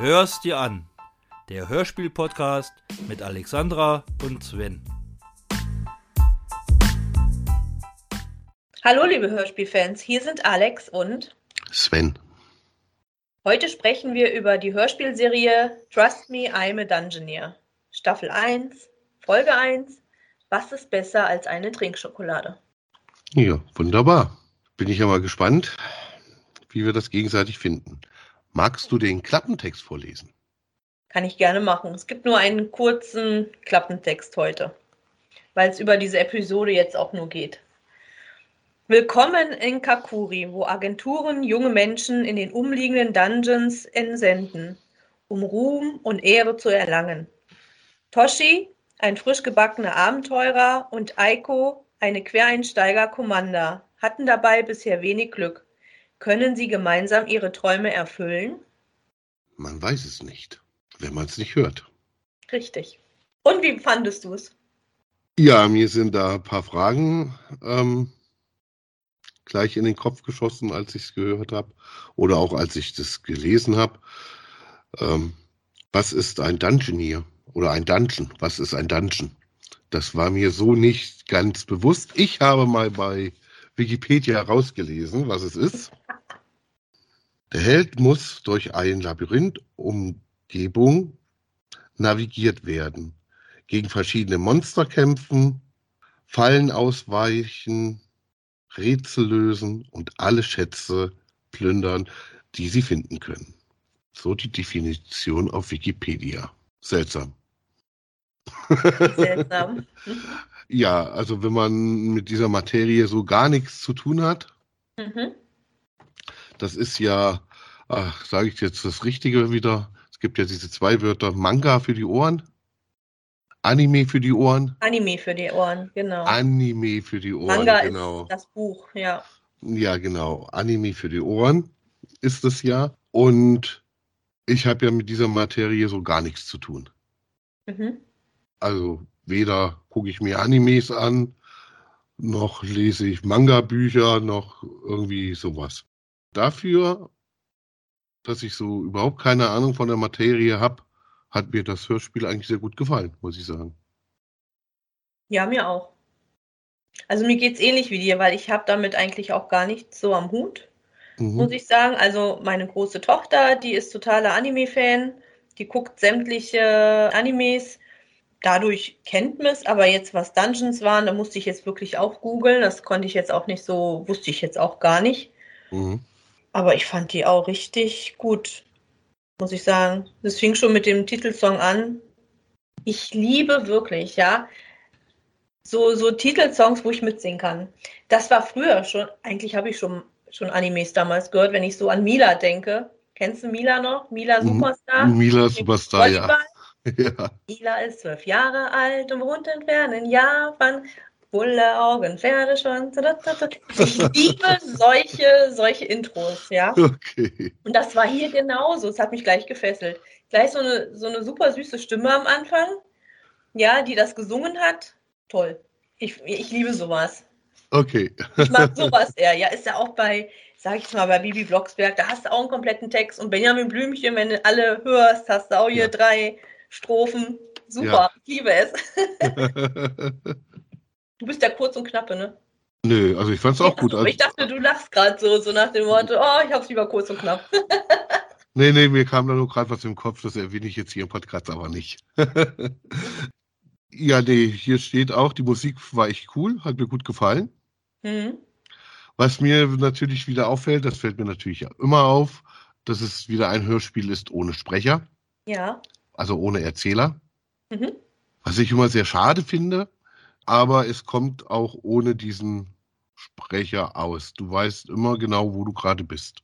Hör's dir an. Der Hörspiel-Podcast mit Alexandra und Sven. Hallo, liebe Hörspielfans, hier sind Alex und Sven. Heute sprechen wir über die Hörspielserie Trust Me, I'm a Dungeoneer. Staffel 1, Folge 1. Was ist besser als eine Trinkschokolade? Ja, wunderbar. Bin ich ja mal gespannt, wie wir das gegenseitig finden. Magst du den Klappentext vorlesen? Kann ich gerne machen. Es gibt nur einen kurzen Klappentext heute, weil es über diese Episode jetzt auch nur geht. Willkommen in Kakuri, wo Agenturen junge Menschen in den umliegenden Dungeons entsenden, um Ruhm und Ehre zu erlangen. Toshi, ein frisch gebackener Abenteurer, und Aiko, eine Quereinsteiger-Commander, hatten dabei bisher wenig Glück. Können sie gemeinsam ihre Träume erfüllen? Man weiß es nicht, wenn man es nicht hört. Richtig. Und wie fandest du es? Ja, mir sind da ein paar Fragen ähm, gleich in den Kopf geschossen, als ich es gehört habe oder auch als ich das gelesen habe. Ähm, was ist ein Dungeoneer oder ein Dungeon? Was ist ein Dungeon? Das war mir so nicht ganz bewusst. Ich habe mal bei Wikipedia rausgelesen, was es ist. Der Held muss durch ein Labyrinth-Umgebung navigiert werden, gegen verschiedene Monster kämpfen, Fallen ausweichen, Rätsel lösen und alle Schätze plündern, die sie finden können. So die Definition auf Wikipedia. Seltsam. Seltsam. ja, also wenn man mit dieser Materie so gar nichts zu tun hat, Mhm. das ist ja, sage ich jetzt das Richtige wieder, es gibt ja diese zwei Wörter, Manga für die Ohren, Anime für die Ohren. Anime für die Ohren, genau. Anime für die Ohren, Manga genau. ist das Buch, ja. Ja, genau. Anime für die Ohren ist es ja. Und ich habe ja mit dieser Materie so gar nichts zu tun. Mhm. Also weder gucke ich mir Animes an, noch lese ich Manga-Bücher, noch irgendwie sowas. Dafür, dass ich so überhaupt keine Ahnung von der Materie habe, hat mir das Hörspiel eigentlich sehr gut gefallen, muss ich sagen. Ja, mir auch. Also mir geht's ähnlich wie dir, weil ich habe damit eigentlich auch gar nichts so am Hut, muss Mhm. ich sagen. Also meine große Tochter, die ist totaler Anime-Fan, die guckt sämtliche Animes. Dadurch kennt man es, aber jetzt was Dungeons waren, da musste ich jetzt wirklich auch googeln. Das konnte ich jetzt auch nicht so, wusste ich jetzt auch gar nicht. Mhm. Aber ich fand die auch richtig gut, muss ich sagen. Das fing schon mit dem Titelsong an. Ich liebe wirklich, ja, so, so Titelsongs, wo ich mitsingen kann. Das war früher schon, eigentlich habe ich schon, schon Animes damals gehört, wenn ich so an Mila denke. Kennst du Mila noch? Mila Mhm. Superstar? Mila Superstar, ja. Ja. Mila ist zwölf Jahre alt und wohnt in fernen Japan. Bulle Augen, Pferdeschwanz. Ich liebe solche, solche Intros, ja. Okay. Und das war hier genauso. Es hat mich gleich gefesselt. Gleich so eine, so eine super süße Stimme am Anfang. Ja, die das gesungen hat. Toll. Ich, ich liebe sowas. Okay. Ich mag sowas eher. Ja, ist ja auch bei, sag ich mal, bei Bibi Blocksberg, da hast du auch einen kompletten Text. Und Benjamin Blümchen, wenn du alle hörst, hast du auch hier Ja. drei Strophen. Super, Ja. ich liebe es. Du bist ja kurz und knappe, ne? Nö, also ich fand's auch gut. Aber Also, ich dachte, du lachst gerade so, so nach dem Motto, oh, ich hab's lieber kurz und knapp. nee, nee, mir kam da nur gerade was im Kopf, das erwähne ich jetzt hier im Podcast aber nicht. ja, nee, hier steht auch, die Musik war echt cool, hat mir gut gefallen. Mhm. Was mir natürlich wieder auffällt, das fällt mir natürlich ja immer auf, dass es wieder ein Hörspiel ist ohne Sprecher, Ja. Also ohne Erzähler. Mhm. Was ich immer sehr schade finde, aber es kommt auch ohne diesen Sprecher aus. Du weißt immer genau, wo du gerade bist.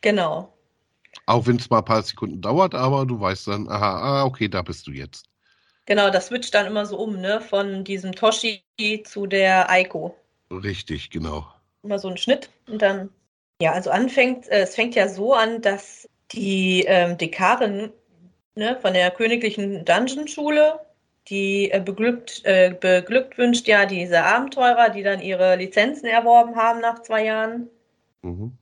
Genau. Auch wenn es mal ein paar Sekunden dauert, aber du weißt dann, aha, ah, okay, da bist du jetzt. Genau, das switcht dann immer so um, ne? Von diesem Toshi zu der Aiko. Richtig, genau. Immer so ein Schnitt und dann, ja, also anfängt, äh, es fängt ja so an, dass die ähm, Dekarin ne, von der königlichen Dungeon-Schule, die äh, beglückt, äh, beglückwünscht ja diese Abenteurer, die dann ihre Lizenzen erworben haben nach zwei Jahren. Mhm.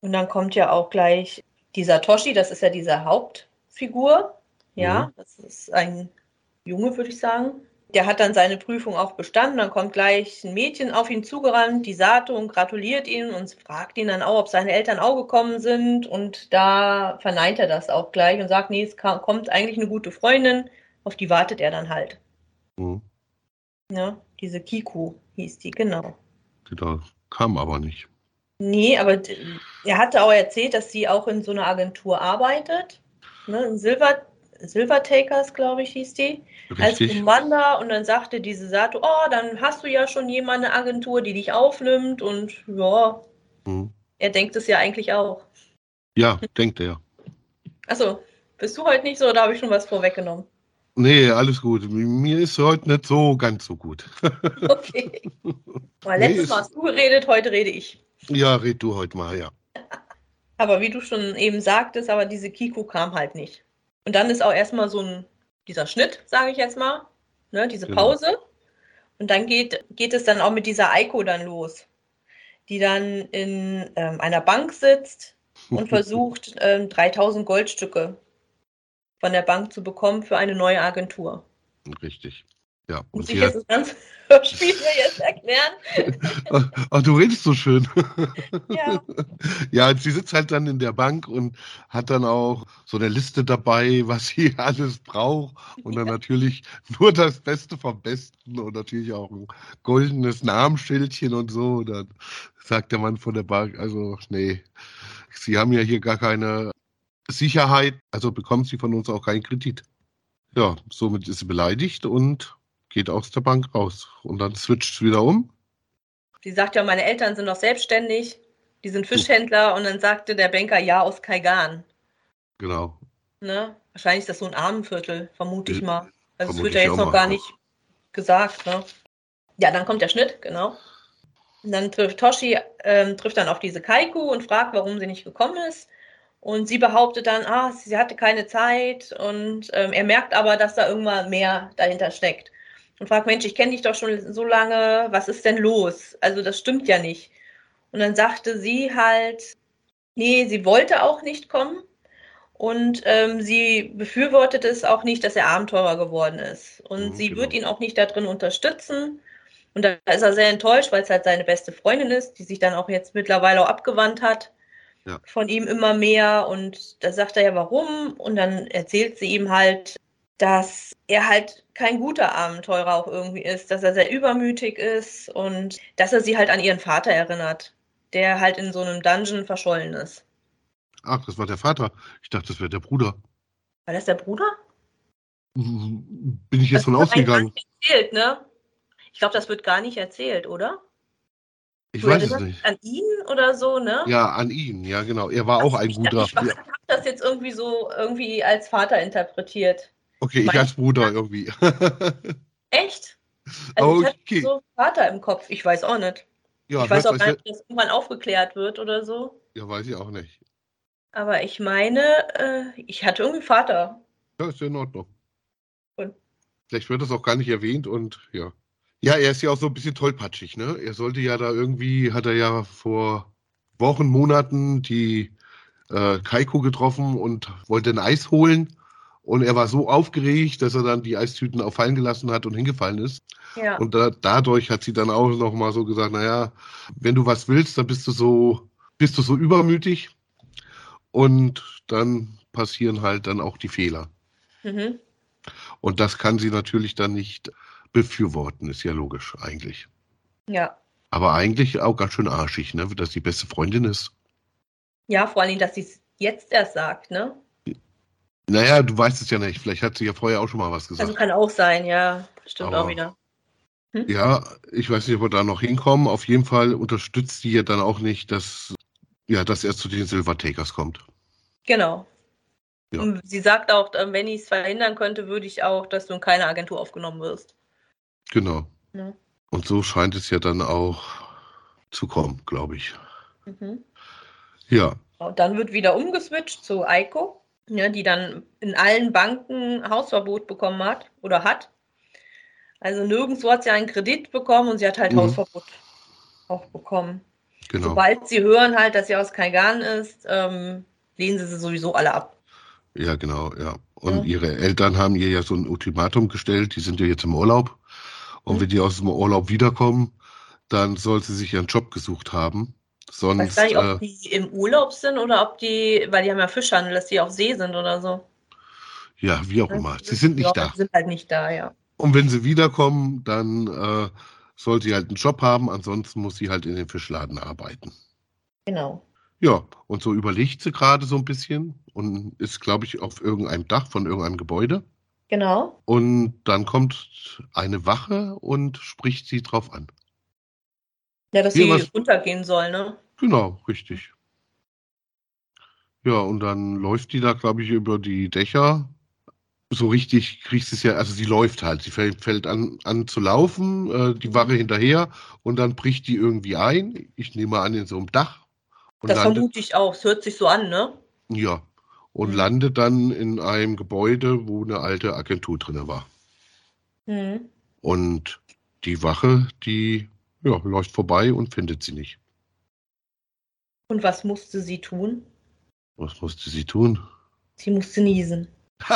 Und dann kommt ja auch gleich dieser Toshi, das ist ja diese Hauptfigur, ja, Mhm. das ist ein Junge, würde ich sagen. Der hat dann seine Prüfung auch bestanden. Dann kommt gleich ein Mädchen auf ihn zugerannt, die Sato, und gratuliert ihm und fragt ihn dann auch, ob seine Eltern auch gekommen sind. Und da verneint er das auch gleich und sagt, nee, es kommt eigentlich eine gute Freundin, auf die wartet er dann halt. Mhm. Ja, diese Kiku hieß die, genau. Genau. Kam aber nicht. Nee, aber er hatte auch erzählt, dass sie auch in so einer Agentur arbeitet. Ne, in Silver, Silver Takers, glaube ich, hieß die. Als Richtig. Commander. Und dann sagte diese Sato, oh, dann hast du ja schon jemand eine Agentur, die dich aufnimmt. Und ja, Mhm. er denkt es ja eigentlich auch. Ja, denkt er. Achso, bist du heute nicht so oder habe ich schon was vorweggenommen? Nee, alles gut. Mir ist heute nicht so ganz so gut. Okay. Weil Nee, letztes ist- Mal hast du geredet, heute rede ich. ja, red du heute mal, ja. Aber wie du schon eben sagtest, aber diese Kiko kam halt nicht. Und dann ist auch erstmal so ein, dieser Schnitt, sage ich jetzt mal, ne, diese Genau. Pause. Und dann geht, geht es dann auch mit dieser Eiko dann los, die dann in ähm, einer Bank sitzt und versucht, ähm, 3000 Goldstücke von der Bank zu bekommen für eine neue Agentur. Richtig. Ja, und Muss ich sie jetzt das ganze Hörspiel mir jetzt erklären? Ach, du redest so schön. Ja. Ja, sie sitzt halt dann in der Bank und hat dann auch so eine Liste dabei, was sie alles braucht. Und dann natürlich nur das Beste vom Besten und natürlich auch ein goldenes Namensschildchen und so. Und dann sagt der Mann von der Bank, also nee, sie haben ja hier gar keine Sicherheit, also bekommt sie von uns auch keinen Kredit. Ja, somit ist sie beleidigt und geht aus der Bank raus. Und dann switcht es wieder um. Sie sagt ja, meine Eltern sind noch selbstständig, die sind Fischhändler und dann sagte der Banker, ja, aus Kaigan. Genau. Ne? Wahrscheinlich ist das so ein Armenviertel, vermute ich Äh, mal. Also es wird ja jetzt noch gar nicht gesagt. Ne? Ja, dann kommt der Schnitt, genau. Und dann trifft Toshi, ähm, trifft dann auf diese Kaiku und fragt, warum sie nicht gekommen ist. Und sie behauptet dann, ah, sie hatte keine Zeit und ähm, er merkt aber, dass da irgendwann mehr dahinter steckt. Und fragt, Mensch, ich kenne dich doch schon so lange, was ist denn los? Also das stimmt ja nicht. Und dann sagte sie halt, nee, sie wollte auch nicht kommen. Und ähm, sie befürwortet es auch nicht, dass er Abenteurer geworden ist. Und Mhm, sie genau. wird ihn auch nicht darin unterstützen. Und da ist er sehr enttäuscht, weil es halt seine beste Freundin ist, die sich dann auch jetzt mittlerweile auch abgewandt hat Ja. von ihm immer mehr. Und da sagt er ja, warum? Und dann erzählt sie ihm halt, dass er halt kein guter Abenteurer auch irgendwie ist, dass er sehr übermütig ist und dass er sie halt an ihren Vater erinnert, der halt in so einem Dungeon verschollen ist. Ach, das war der Vater. Ich dachte, das wäre der Bruder. War das der Bruder? Bin ich jetzt Das von ausgegangen. erzählt, ne? Ich glaube, das wird gar nicht erzählt, oder? Ich Du weiß es nicht. An ihn oder so, ne? Ja, an ihn, ja genau. Er war auch ein ich, guter. Ich, ich habe das jetzt irgendwie so irgendwie als Vater interpretiert. Okay, ich als Bruder irgendwie. Echt? Also ich hatte Okay. so Vater im Kopf. Ich weiß auch nicht. ja, ich weiß das auch gar nicht, ob das irgendwann aufgeklärt wird oder so. ja, weiß ich auch nicht. Aber ich meine, äh, ich hatte irgendwie Vater. Ja, ist ja in Ordnung. Gut. Vielleicht wird das auch gar nicht erwähnt und ja. Ja, er ist ja auch so ein bisschen tollpatschig, ne? Er sollte ja da irgendwie, hat er ja vor Wochen, Monaten die äh, Kaiko getroffen und wollte ein Eis holen. Und er war so aufgeregt, dass er dann die Eistüten auch fallen gelassen hat und hingefallen ist. Ja. Und da, dadurch hat sie dann auch noch mal so gesagt, naja, wenn du was willst, dann bist du so, bist du so übermütig. Und dann passieren halt dann auch die Fehler. Mhm. Und das kann sie natürlich dann nicht befürworten, ist ja logisch eigentlich. Ja. Aber eigentlich auch ganz schön arschig, ne, dass die beste Freundin ist. Ja, vor allem, dass sie es jetzt erst sagt, ne? Naja, du weißt es ja nicht. Vielleicht hat sie ja vorher auch schon mal was Also gesagt. kann auch sein, ja. Stimmt Aber- auch wieder. Ja, ich weiß nicht, ob wir da noch hinkommen. Auf jeden Fall unterstützt sie ja dann auch nicht, dass, ja, dass er zu den Silver Takers kommt. Genau. Ja. Und sie sagt auch, äh, wenn ich es verhindern könnte, würde ich auch, dass du in keine Agentur aufgenommen wirst. Genau. Ja. Und so scheint es ja dann auch zu kommen, glaube ich. Mhm. Ja, Und dann wird wieder umgeswitcht zu Eiko, ja, die dann in allen Banken Hausverbot bekommen hat oder hat. Also nirgendwo hat sie einen Kredit bekommen und sie hat halt Mhm. Hausverbot auch bekommen. genau. Sobald sie hören halt, dass sie aus Kaigan ist, ähm, lehnen sie sie sowieso alle ab. Ja, genau, ja. Und Ja. ihre Eltern haben ihr ja so ein Ultimatum gestellt, die sind ja jetzt im Urlaub. Und Mhm. wenn die aus dem Urlaub wiederkommen, dann soll sie sich einen Job gesucht haben. Ich weiß Sonst, gar nicht, ob äh, die im Urlaub sind oder ob die, weil die haben ja Fischhandel, dass die auf See sind oder so. ja, wie auch immer. Sie sind nicht da. Die sind halt nicht da, ja. Und wenn sie wiederkommen, dann äh, soll sie halt einen Job haben, ansonsten muss sie halt in den Fischladen arbeiten. Genau. Ja, und so überlegt sie gerade so ein bisschen und ist, glaube ich, auf irgendeinem Dach von irgendeinem Gebäude. Genau. Und dann kommt eine Wache und spricht sie drauf an. Ja, dass sie runtergehen soll, ne? Genau, richtig. Ja, und dann läuft die da, glaube ich, über die Dächer. So richtig kriegst du es ja, also sie läuft halt, sie fällt, fällt an, an zu laufen, äh, die Wache hinterher und dann bricht die irgendwie ein. Ich nehme an, in so einem Dach. Und Das landet, vermute ich auch. Es hört sich so an, ne? ja, und Mhm. landet dann in einem Gebäude, wo eine alte Agentur drin war. Mhm. Und die Wache, die ja, läuft vorbei und findet sie nicht. Und was musste sie tun? Was musste sie tun? Sie musste niesen.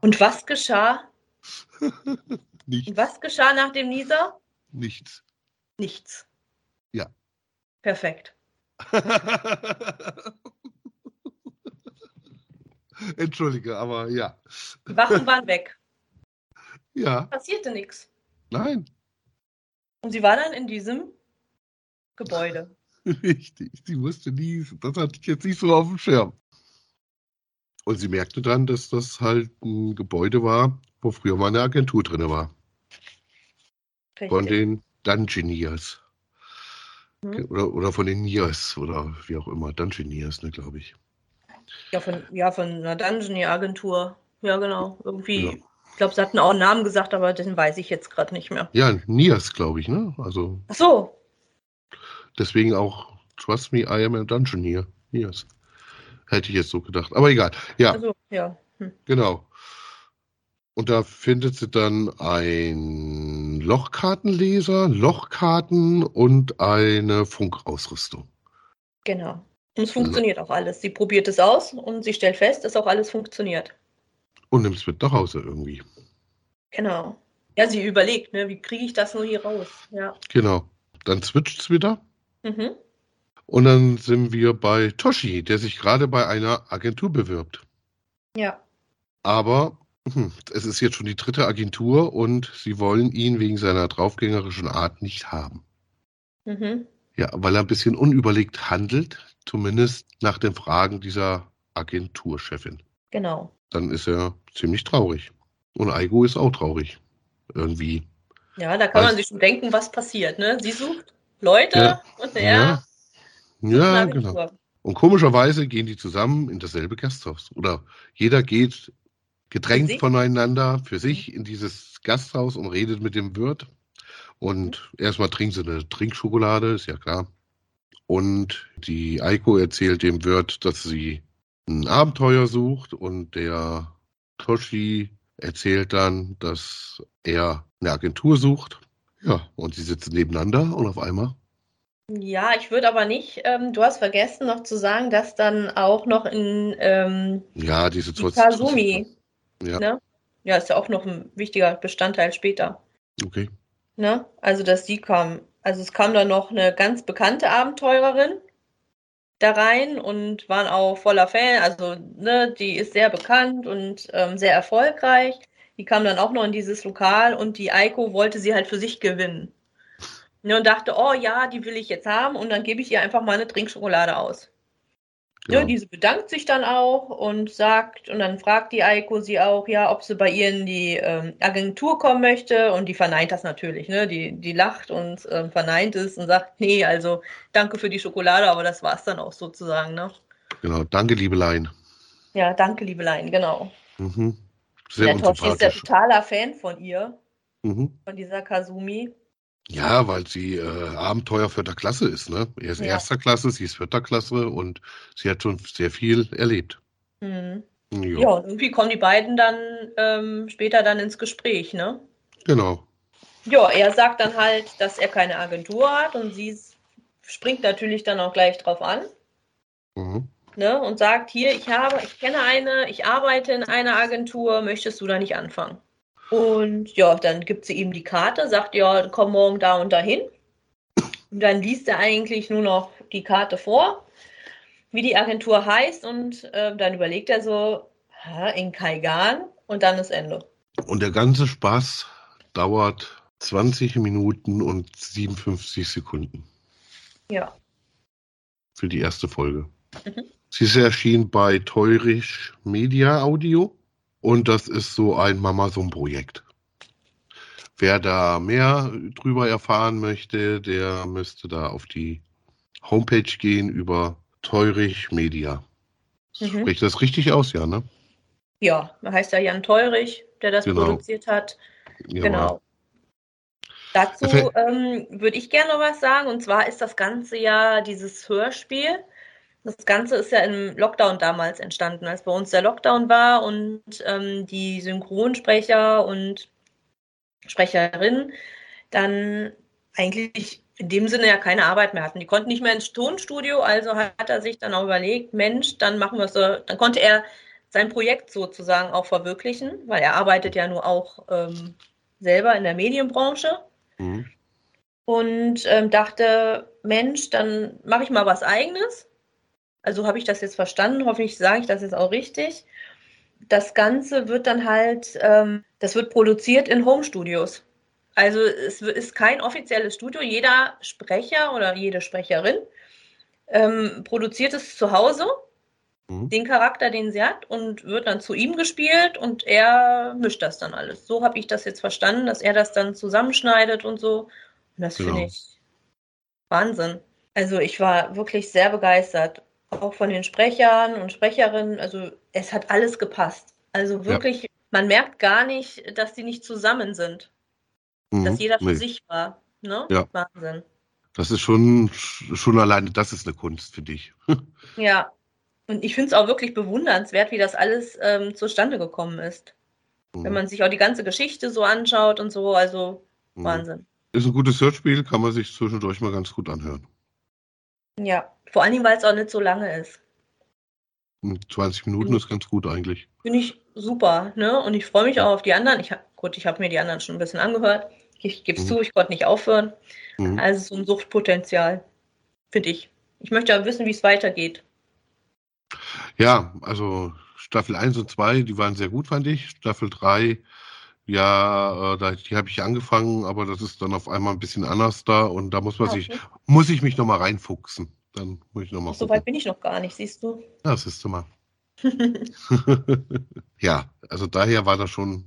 Und was geschah? Nicht, Und was geschah nach dem Nieser? nichts. Nichts. Ja. Perfekt. Entschuldige, aber ja. Die Wachen waren weg. Ja, Passierte nichts. Nein, Und sie war dann in diesem Gebäude. richtig. Sie musste nie, das hatte ich jetzt nicht so auf dem Schirm. Und sie merkte dann, dass das halt ein Gebäude war, wo früher mal eine Agentur drin war. Von Richtig. den Dungeoneers. Mhm. Oder, oder von den Niers oder wie auch immer. Dungeoneers, ne, glaube ich. Ja, von, ja, von einer Dungeon-Agentur. Ja, genau. Irgendwie. Ja. Ich glaube, sie hatten auch einen Namen gesagt, aber den weiß ich jetzt gerade nicht mehr. Ja, Niers, glaube ich, ne? Also Ach so. deswegen auch Trust me, I am a Dungeoneer. Niers. Hätte ich jetzt so gedacht. Aber egal. Ja. Also, ja. Hm. Genau. Und da findet sie dann ein Lochkartenleser, Lochkarten und eine Funkausrüstung. Genau. Und es funktioniert auch alles. Sie probiert es aus und sie stellt fest, dass auch alles funktioniert. Und nimmt es mit nach Hause irgendwie. Genau. Ja, sie überlegt, ne, wie kriege ich das nur hier raus? Ja. Genau. Dann switcht es wieder. Mhm. Und dann sind wir bei Toshi, der sich gerade bei einer Agentur bewirbt. Ja. Aber hm, es ist jetzt schon die dritte Agentur und sie wollen ihn wegen seiner draufgängerischen Art nicht haben. Mhm. Ja, weil er ein bisschen unüberlegt handelt, zumindest nach den Fragen dieser Agenturchefin. Genau. Dann ist er ziemlich traurig. Und Aigo ist auch traurig. Irgendwie. Ja, da kann Weiß- man sich schon denken, was passiert, ne? Sie sucht Leute Ja. und er Ja, ja genau. Und komischerweise gehen die zusammen in dasselbe Gasthaus. Oder jeder geht Für sich? voneinander für sich in dieses Gasthaus und redet mit dem Wirt. Und erstmal trinken sie eine Trinkschokolade, ist ja klar. Und die Eiko erzählt dem Wirt, dass sie ein Abenteuer sucht und der Toshi erzählt dann, dass er eine Agentur sucht. Ja, und sie sitzen nebeneinander und auf einmal Ja, ich würde aber nicht, ähm, du hast vergessen noch zu sagen, dass dann auch noch in ähm, Ja, diese Kasumi, Ja, ne? Ja, ist ja auch noch ein wichtiger Bestandteil später. okay. Ne? Also, dass die kam. Also es kam dann noch eine ganz bekannte Abenteurerin da rein und waren auch voller Fan. Also, ne, die ist sehr bekannt und ähm, sehr erfolgreich. Die kam dann auch noch in dieses Lokal und die Eiko wollte sie halt für sich gewinnen. Ne, und dachte, oh ja, die will ich jetzt haben und dann gebe ich ihr einfach mal eine Trinkschokolade aus. Genau. Ja, diese bedankt sich dann auch und sagt, und dann fragt die Eiko sie auch, ja, ob sie bei ihr in die ähm, Agentur kommen möchte. Und die verneint das natürlich, ne? Die, die lacht und ähm, verneint es und sagt, nee, also danke für die Schokolade, aber das war's dann auch sozusagen, ne? Genau, danke, Liebelein. Ja, danke, Liebelein, genau. Mhm. Sehr Der Toshi ist ja totaler Fan von ihr, Mhm. von dieser Kasumi. Ja, weil sie äh, Abenteuer vierter Klasse ist, ne? Er ist Ja. erster Klasse, sie ist vierter Klasse und sie hat schon sehr viel erlebt. Mhm. Ja, und irgendwie kommen die beiden dann ähm, später dann ins Gespräch, ne? Genau. Ja, er sagt dann halt, dass er keine Agentur hat und sie springt natürlich dann auch gleich drauf an. Mhm. Ne, und sagt, hier, ich habe, ich kenne eine, ich arbeite in einer Agentur, möchtest du da nicht anfangen? Und ja, dann gibt sie ihm die Karte, sagt, ja, komm morgen da und dahin. Und dann liest er eigentlich nur noch die Karte vor, wie die Agentur heißt, und äh, dann überlegt er so, in Kaigan und dann ist Ende. Und der ganze Spaß dauert 20 Minuten und 57 Sekunden. Ja. Für die erste Folge. Mhm. Sie ist erschienen bei Teurisch Media Audio und das ist so ein Mamazon-Projekt. Wer da mehr drüber erfahren möchte, der müsste da auf die Homepage gehen über Teurich Media. Mhm. Spricht das richtig aus, ja, ne? Ja, heißt ja Jan Teurich, der das genau. produziert hat. Ja. Genau. Dazu ähm, würde ich gerne noch was sagen. Und zwar ist das Ganze ja dieses Hörspiel. Das Ganze ist ja im Lockdown damals entstanden, als bei uns der Lockdown war und ähm, die Synchronsprecher und Sprecherinnen dann eigentlich in dem Sinne ja keine Arbeit mehr hatten. Die konnten nicht mehr ins Tonstudio, also hat er sich dann auch überlegt, Mensch, dann machen wir es so, dann konnte er sein Projekt sozusagen auch verwirklichen, weil er arbeitet ja nur auch ähm, selber in der Medienbranche. Mhm. Und ähm, dachte, Mensch, dann mache ich mal was eigenes. Also habe ich das jetzt verstanden, hoffentlich sage ich das jetzt auch richtig. Das Ganze wird dann halt, ähm, das wird produziert in Home-Studios. Also es ist kein offizielles Studio. Jeder Sprecher oder jede Sprecherin ähm, produziert es zu Hause mhm. den Charakter, den sie hat, und wird dann zu ihm gespielt und er mischt das dann alles. So habe ich das jetzt verstanden, dass er das dann zusammenschneidet und so. Und das genau. finde ich Wahnsinn. Also ich war wirklich sehr begeistert, auch von den Sprechern und Sprecherinnen. Also es hat alles gepasst. Also wirklich, ja. man merkt gar nicht, dass die nicht zusammen sind. Mhm. Dass jeder für nee. sich war. Ne? Ja. Wahnsinn. Das ist schon, schon alleine, das ist eine Kunst für dich. ja, und ich finde es auch wirklich bewundernswert, wie das alles ähm, zustande gekommen ist. Mhm. Wenn man sich auch die ganze Geschichte so anschaut und so, also mhm. Wahnsinn. Ist ein gutes Hörspiel, kann man sich zwischendurch mal ganz gut anhören. Ja, vor allen Dingen, weil es auch nicht so lange ist. 20 hm, Minuten mhm. ist ganz gut eigentlich. Finde ich super, ne? Und ich freue mich auch auf die anderen. Ich hab, gut, ich habe mir die anderen schon ein bisschen angehört. Ich gebe es mhm. zu, ich konnte nicht aufhören. Mhm. Also so ein Suchtpotenzial, finde ich. Ich möchte aber wissen, wie es weitergeht. Ja, also Staffel 1 und 2, die waren sehr gut, fand ich. Staffel 3, ja, äh, die habe ich angefangen, aber das ist dann auf einmal ein bisschen anders da und da muss man okay. sich, muss ich mich nochmal reinfuchsen. Dann muss ich nochmal. So weit bin ich noch gar nicht, siehst du? Ja, siehst du mal. ja, also daher war das schon,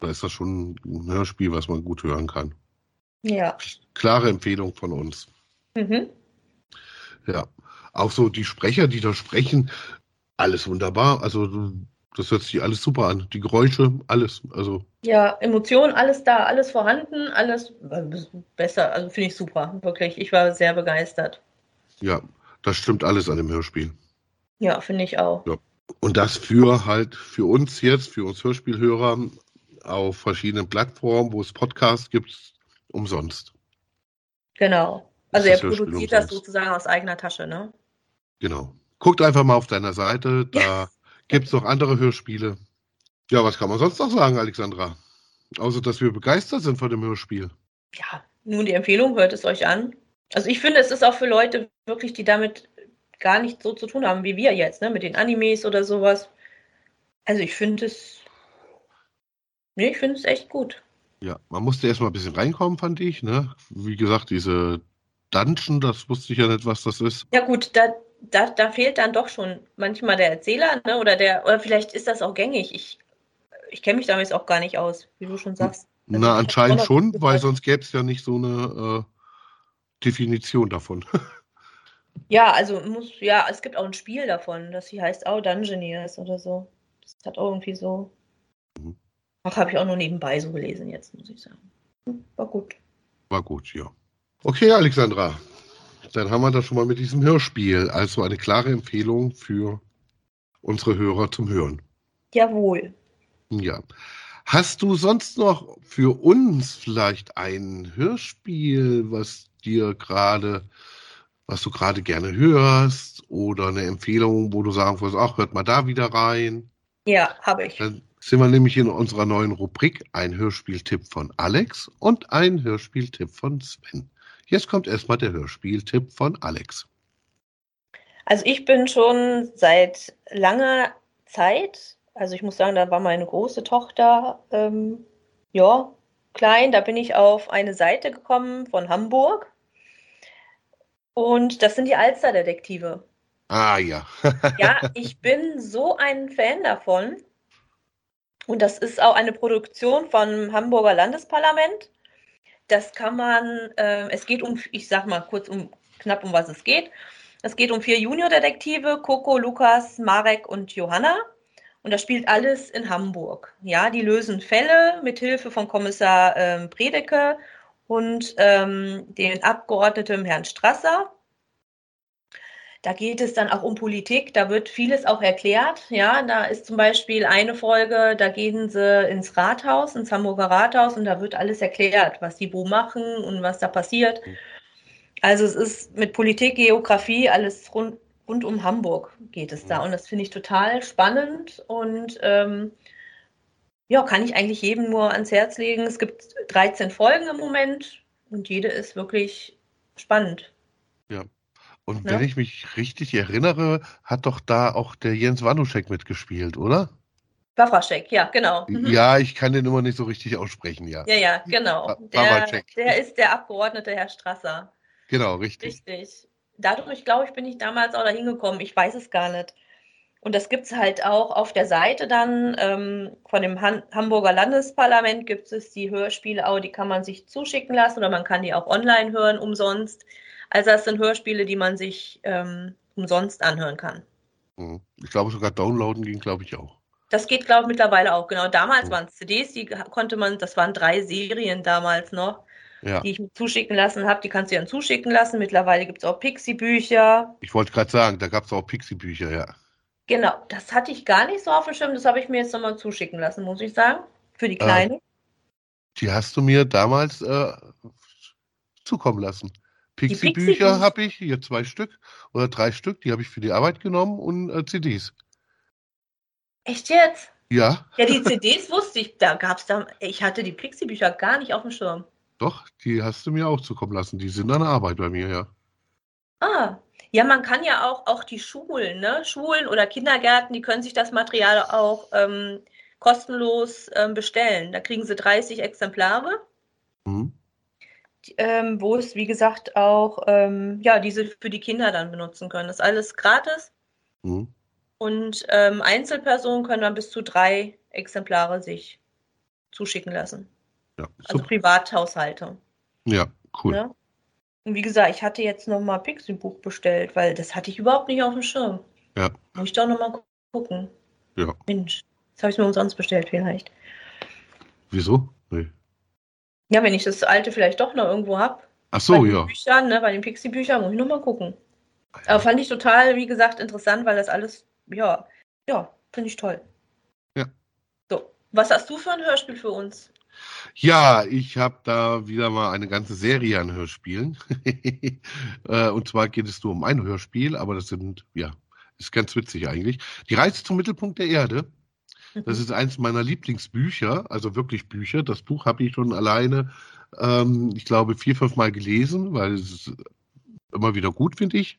da ist das schon ein Hörspiel, was man gut hören kann. Ja. Klare Empfehlung von uns. Mhm. Ja. Auch so die Sprecher, die da sprechen, alles wunderbar. Also das hört sich alles super an. Die Geräusche, alles. Also. Ja, Emotionen, alles da, alles vorhanden, alles äh, besser. Also finde ich super, wirklich. Ich war sehr begeistert. Ja, das stimmt alles an dem Hörspiel. Ja, finde ich auch. Ja. Und das für halt für uns jetzt, für uns Hörspielhörer auf verschiedenen Plattformen, wo es Podcasts gibt, umsonst. Genau. Also er produziert das sozusagen aus eigener Tasche, ne? Genau. Guckt einfach mal auf deiner Seite, da. Gibt es noch andere Hörspiele. Ja, was kann man sonst noch sagen, Alexandra? Außer, dass wir begeistert sind von dem Hörspiel. Ja, nun die Empfehlung, hört es euch an. Also ich finde, es ist auch für Leute wirklich, die damit gar nicht so zu tun haben wie wir jetzt, ne? Mit den Animes oder sowas. Also ich finde es. Nee, ich finde es echt gut. Ja, man musste erstmal ein bisschen reinkommen, fand ich, ne? Wie gesagt, diese Dungeon, das wusste ich ja nicht, was das ist. Ja, gut, da, da, da fehlt dann doch schon manchmal der Erzähler, ne? Oder der, oder vielleicht ist das auch gängig. Ich, ich kenne mich damit auch gar nicht aus, wie du schon sagst. Also Na, anscheinend schon, weil sonst gäbe es ja nicht so eine äh, Definition davon. ja, also muss, ja, es gibt auch ein Spiel davon, das hier heißt auch Dungeoneers oder so. Das hat auch irgendwie so. Mhm. Ach, habe ich auch nur nebenbei so gelesen jetzt, muss ich sagen. War gut. War gut, ja. Okay, Alexandra dann haben wir das schon mal mit diesem Hörspiel. Also eine klare Empfehlung für unsere Hörer zum Hören. Jawohl. Ja. Hast du sonst noch für uns vielleicht ein Hörspiel, was dir gerade was du gerade gerne hörst oder eine Empfehlung, wo du sagen würdest, ach, hört mal da wieder rein. Ja, habe ich. Dann sind wir nämlich in unserer neuen Rubrik ein Hörspieltipp von Alex und ein Hörspieltipp von Sven. Jetzt kommt erstmal der Hörspieltipp von Alex. Also ich bin schon seit langer Zeit, also ich muss sagen, da war meine große Tochter, ähm, ja, klein, da bin ich auf eine Seite gekommen von Hamburg. Und das sind die Alsterdetektive. Ah ja. ja, ich bin so ein Fan davon. Und das ist auch eine Produktion vom Hamburger Landesparlament. Das kann man, äh, es geht um, ich sag mal kurz um knapp um was es geht. Es geht um vier Junior-Detektive, Coco, Lukas, Marek und Johanna. Und das spielt alles in Hamburg. Ja, die lösen Fälle mit Hilfe von Kommissar ähm, Predeke und ähm, den Abgeordneten Herrn Strasser. Da geht es dann auch um Politik, da wird vieles auch erklärt. Ja, da ist zum Beispiel eine Folge, da gehen sie ins Rathaus, ins Hamburger Rathaus und da wird alles erklärt, was die wo machen und was da passiert. Also es ist mit Politik, Geografie, alles rund, rund um Hamburg geht es da. Und das finde ich total spannend und ähm, ja, kann ich eigentlich jedem nur ans Herz legen. Es gibt 13 Folgen im Moment und jede ist wirklich spannend. Ja. Und wenn ja. ich mich richtig erinnere, hat doch da auch der Jens Wanuschek mitgespielt, oder? Wawraschek, ja, genau. Mhm. Ja, ich kann den immer nicht so richtig aussprechen, ja. Ja, ja, genau. Der, der ist der Abgeordnete Herr Strasser. Genau, richtig. Richtig. Dadurch, glaube ich, bin ich damals auch da hingekommen. Ich weiß es gar nicht. Und das gibt es halt auch auf der Seite dann ähm, von dem Han Hamburger Landesparlament gibt es die Hörspiele auch, die kann man sich zuschicken lassen oder man kann die auch online hören umsonst. Also das sind Hörspiele, die man sich ähm, umsonst anhören kann. Mhm. Ich glaube sogar downloaden ging, glaube ich, auch. Das geht, glaube ich, mittlerweile auch. Genau, damals mhm. waren es CDs, die konnte man, das waren drei Serien damals noch, ja. die ich mir zuschicken lassen habe. Die kannst du dann zuschicken lassen. Mittlerweile gibt es auch Pixie-Bücher. Ich wollte gerade sagen, da gab es auch Pixie-Bücher, ja. Genau, das hatte ich gar nicht so auf dem Schirm. Das habe ich mir jetzt nochmal zuschicken lassen, muss ich sagen. Für die Kleine. Äh, die hast du mir damals äh, zukommen lassen. Pixie-Bücher habe ich, hier zwei Stück oder drei Stück, die habe ich für die Arbeit genommen und äh, CDs. Echt jetzt? Ja. Ja, die CDs wusste ich, da gab es da, ich hatte die Pixie-Bücher gar nicht auf dem Schirm. Doch, die hast du mir auch zukommen lassen. Die sind an der Arbeit bei mir, ja. Ah, ja, man kann ja auch, auch die Schulen, ne? Schulen oder Kindergärten, die können sich das Material auch ähm, kostenlos ähm, bestellen. Da kriegen sie 30 Exemplare. Mhm ähm, wo es, wie gesagt, auch ähm, ja, diese für die Kinder dann benutzen können. Das ist alles gratis. Mhm. Und ähm, Einzelpersonen können dann bis zu drei Exemplare sich zuschicken lassen. Ja, also Privathaushalte. Ja, cool. Ja? Ne? Und wie gesagt, ich hatte jetzt nochmal Pixie-Buch bestellt, weil das hatte ich überhaupt nicht auf dem Schirm. Ja. Muss ich doch nochmal gucken. Ja. Mensch, das habe ich mir umsonst bestellt vielleicht. Wieso? Nee. Ja, wenn ich das alte vielleicht doch noch irgendwo habe. Ach so, bei ja. Büchern, ne, bei den Pixie-Büchern muss ich nochmal gucken. Ah. Aber fand ich total, wie gesagt, interessant, weil das alles, ja, ja, finde ich toll. Ja. So, was hast du für ein Hörspiel für uns? Ja, ich habe da wieder mal eine ganze Serie an Hörspielen. Äh, und zwar geht es nur um ein Hörspiel, aber das sind, ja, ist ganz witzig eigentlich. Die Reise zum Mittelpunkt der Erde das ist eins meiner Lieblingsbücher, also wirklich Bücher. Das Buch habe ich schon alleine, ähm, ich glaube, vier, fünf Mal gelesen, weil es immer wieder gut, finde ich.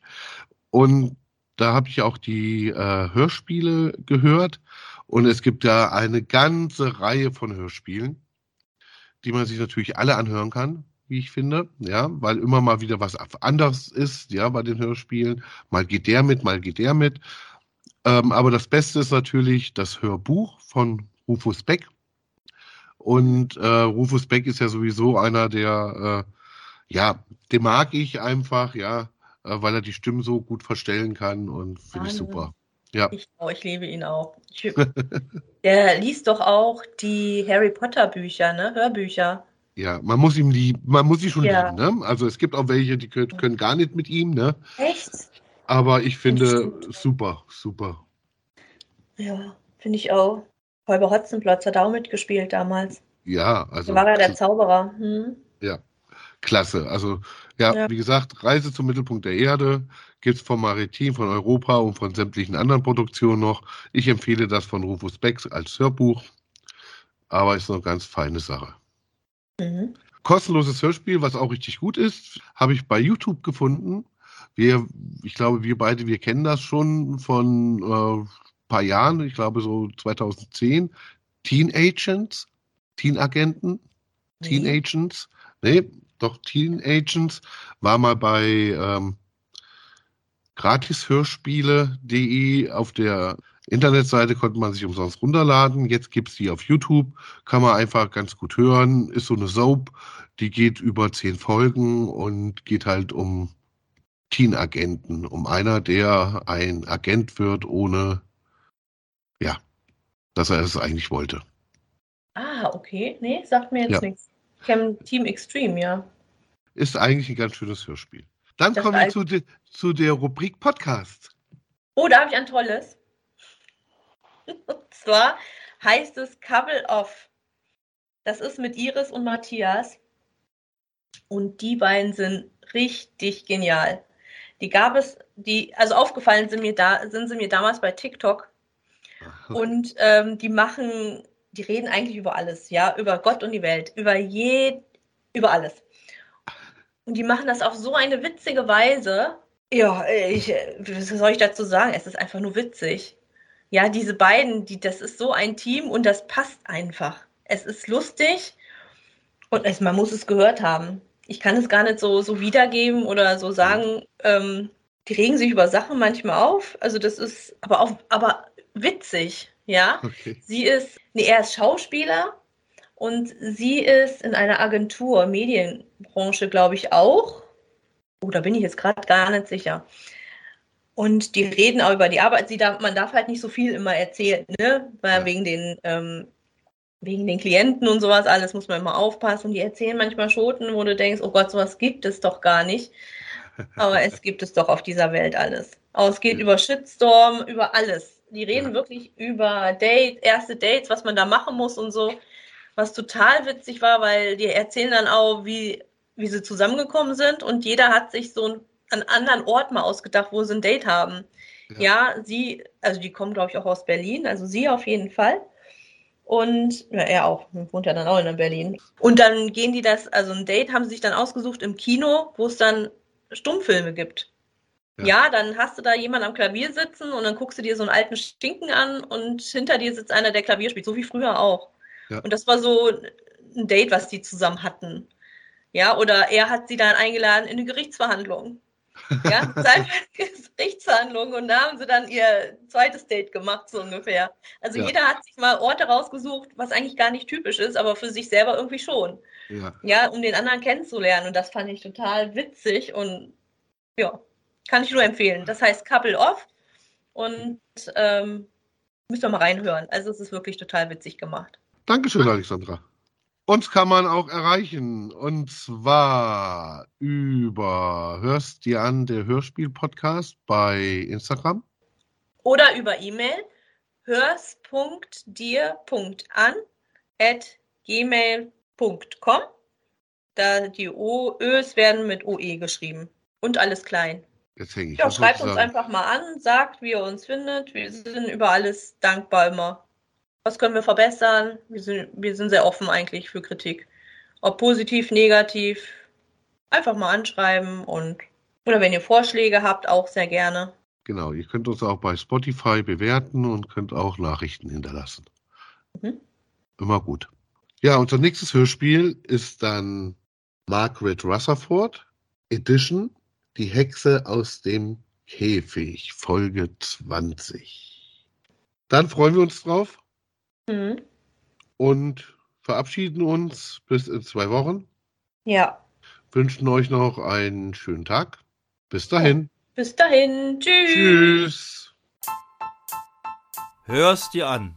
Und da habe ich auch die äh, Hörspiele gehört. Und es gibt da eine ganze Reihe von Hörspielen, die man sich natürlich alle anhören kann, wie ich finde, ja, weil immer mal wieder was anderes ist, ja, bei den Hörspielen. Mal geht der mit, mal geht der mit. Ähm, aber das Beste ist natürlich das Hörbuch von Rufus Beck. Und äh, Rufus Beck ist ja sowieso einer, der, äh, ja, den mag ich einfach, ja, äh, weil er die Stimmen so gut verstellen kann und finde ich super. Ja. Ich, oh, ich liebe ihn auch. Ich, der liest doch auch die Harry Potter Bücher, ne? Hörbücher. Ja, man muss ihm lieben, man muss sie schon ja. lieben, ne? Also es gibt auch welche, die können, können gar nicht mit ihm, ne? Echt? Aber ich finde super, super. Ja, finde ich auch. Holger Hotzenplotz hat auch mitgespielt damals. Ja, also. Da war er der Zauberer. Hm? Ja. klasse. Also ja, Ja. wie gesagt, Reise zum Mittelpunkt der Erde gibt's vom Maritim, von Europa und von sämtlichen anderen Produktionen noch. Ich empfehle das von Rufus Beck als Hörbuch, aber ist eine ganz feine Sache. Mhm. Kostenloses Hörspiel, was auch richtig gut ist, habe ich bei YouTube gefunden. Wir, ich glaube, wir beide, wir kennen das schon von äh, paar Jahren, ich glaube so 2010. Teen Agents, Teen Agenten, Teen Nee. Agents, nee, doch Teen Agents war mal bei ähm, gratishörspiele.de auf der Internetseite konnte man sich umsonst runterladen. Jetzt gibt's die auf YouTube, kann man einfach ganz gut hören. Ist so eine Soap, die geht über zehn Folgen und geht halt um Teen-Agenten, um einer, der ein Agent wird, ohne ja, dass er es eigentlich wollte. Ah, okay. Nee, sagt mir jetzt Ja. nichts. Ich kenne Team Extreme, ja. Ist eigentlich ein ganz schönes Hörspiel. Dann kommen wir zu, de, zu der Rubrik Podcast. Oh, da habe ich ein tolles. Und zwar heißt es Couple Off. Das ist mit Iris und Matthias. Und die beiden sind richtig genial. Die gab es, die, also aufgefallen sind mir da, sind sie mir damals bei TikTok. Und ähm, die machen, die reden eigentlich über alles, ja, über Gott und die Welt, über je, über alles. Und die machen das auf so eine witzige Weise. Ja, ich, was soll ich dazu sagen? Es ist einfach nur witzig. Ja, diese beiden, die, das ist so ein Team und das passt einfach. Es ist lustig und es, man muss es gehört haben. Ich kann es gar nicht so, so wiedergeben oder so sagen. Ähm, die regen sich über Sachen manchmal auf. Also das ist aber auch, aber witzig, ja. Okay. Sie ist, nee, er ist Schauspieler und sie ist in einer Agentur, Medienbranche, glaube ich, auch. Oh, da bin ich jetzt gerade gar nicht sicher. Und die reden auch über die Arbeit. Sie darf, man darf halt nicht so viel immer erzählen, ne? Weil Ja. wegen den, ähm, wegen den Klienten und sowas alles muss man immer aufpassen. Und die erzählen manchmal Schoten, wo du denkst, oh Gott, sowas gibt es doch gar nicht. Aber es gibt es doch auf dieser Welt alles. Aber es geht Ja. über Shitstorm, über alles. Die reden Ja. wirklich über Date, erste Dates, was man da machen muss und so. Was total witzig war, weil die erzählen dann auch, wie, wie sie zusammengekommen sind und jeder hat sich so einen, einen anderen Ort mal ausgedacht, wo sie ein Date haben. Ja. Ja, sie, also die kommen, glaube ich, auch aus Berlin, also sie auf jeden Fall. Und ja, er auch, wohnt ja dann auch in Berlin. Und dann gehen die das, also ein Date haben sie sich dann ausgesucht im Kino, wo es dann Stummfilme gibt. Ja. Ja. dann hast du da jemanden am Klavier sitzen und dann guckst du dir so einen alten Stinken an und hinter dir sitzt einer, der Klavier spielt, so wie früher auch. Ja. Und das war so ein Date, was die zusammen hatten. Ja, oder er hat sie dann eingeladen in eine Gerichtsverhandlung. Ja, Gerichtsverhandlung und da haben sie dann ihr zweites Date gemacht, so ungefähr. Also Ja. jeder hat sich mal Orte rausgesucht, was eigentlich gar nicht typisch ist, aber für sich selber irgendwie schon. Ja. Ja, um den anderen kennenzulernen. Und das fand ich total witzig und ja, kann ich nur empfehlen. Das heißt Couple Off und ähm, müsst ihr mal reinhören. Also es ist wirklich total witzig gemacht. Dankeschön, Alexandra. Uns kann man auch erreichen und zwar über Hörst dir an, der Hörspiel-Podcast bei Instagram. Oder über E-Mail hörs.dir.an at gmail.com. Da die O, Ös werden mit OE geschrieben. Und alles klein. Jetzt hänge ich. Ja, schreibt uns einfach mal an, sagt, wie ihr uns findet. Wir sind über alles dankbar immer. Was können wir verbessern? Wir sind, wir sind sehr offen eigentlich für Kritik. Ob positiv, negativ. Einfach mal anschreiben und oder wenn ihr Vorschläge habt, auch sehr gerne. Genau, ihr könnt uns auch bei Spotify bewerten und könnt auch Nachrichten hinterlassen. Mhm. Immer gut. Ja, unser nächstes Hörspiel ist dann Margaret Rutherford Edition, die Hexe aus dem Käfig, Folge 20. Dann freuen wir uns drauf Mhm. und verabschieden uns bis in zwei Wochen. Ja. Wünschen euch noch einen schönen Tag. Bis dahin. Bis dahin. Tschüss. Tschüss. Hör's dir an.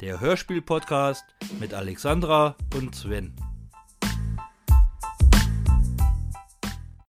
Der Hörspiel-Podcast mit Alexandra und Sven.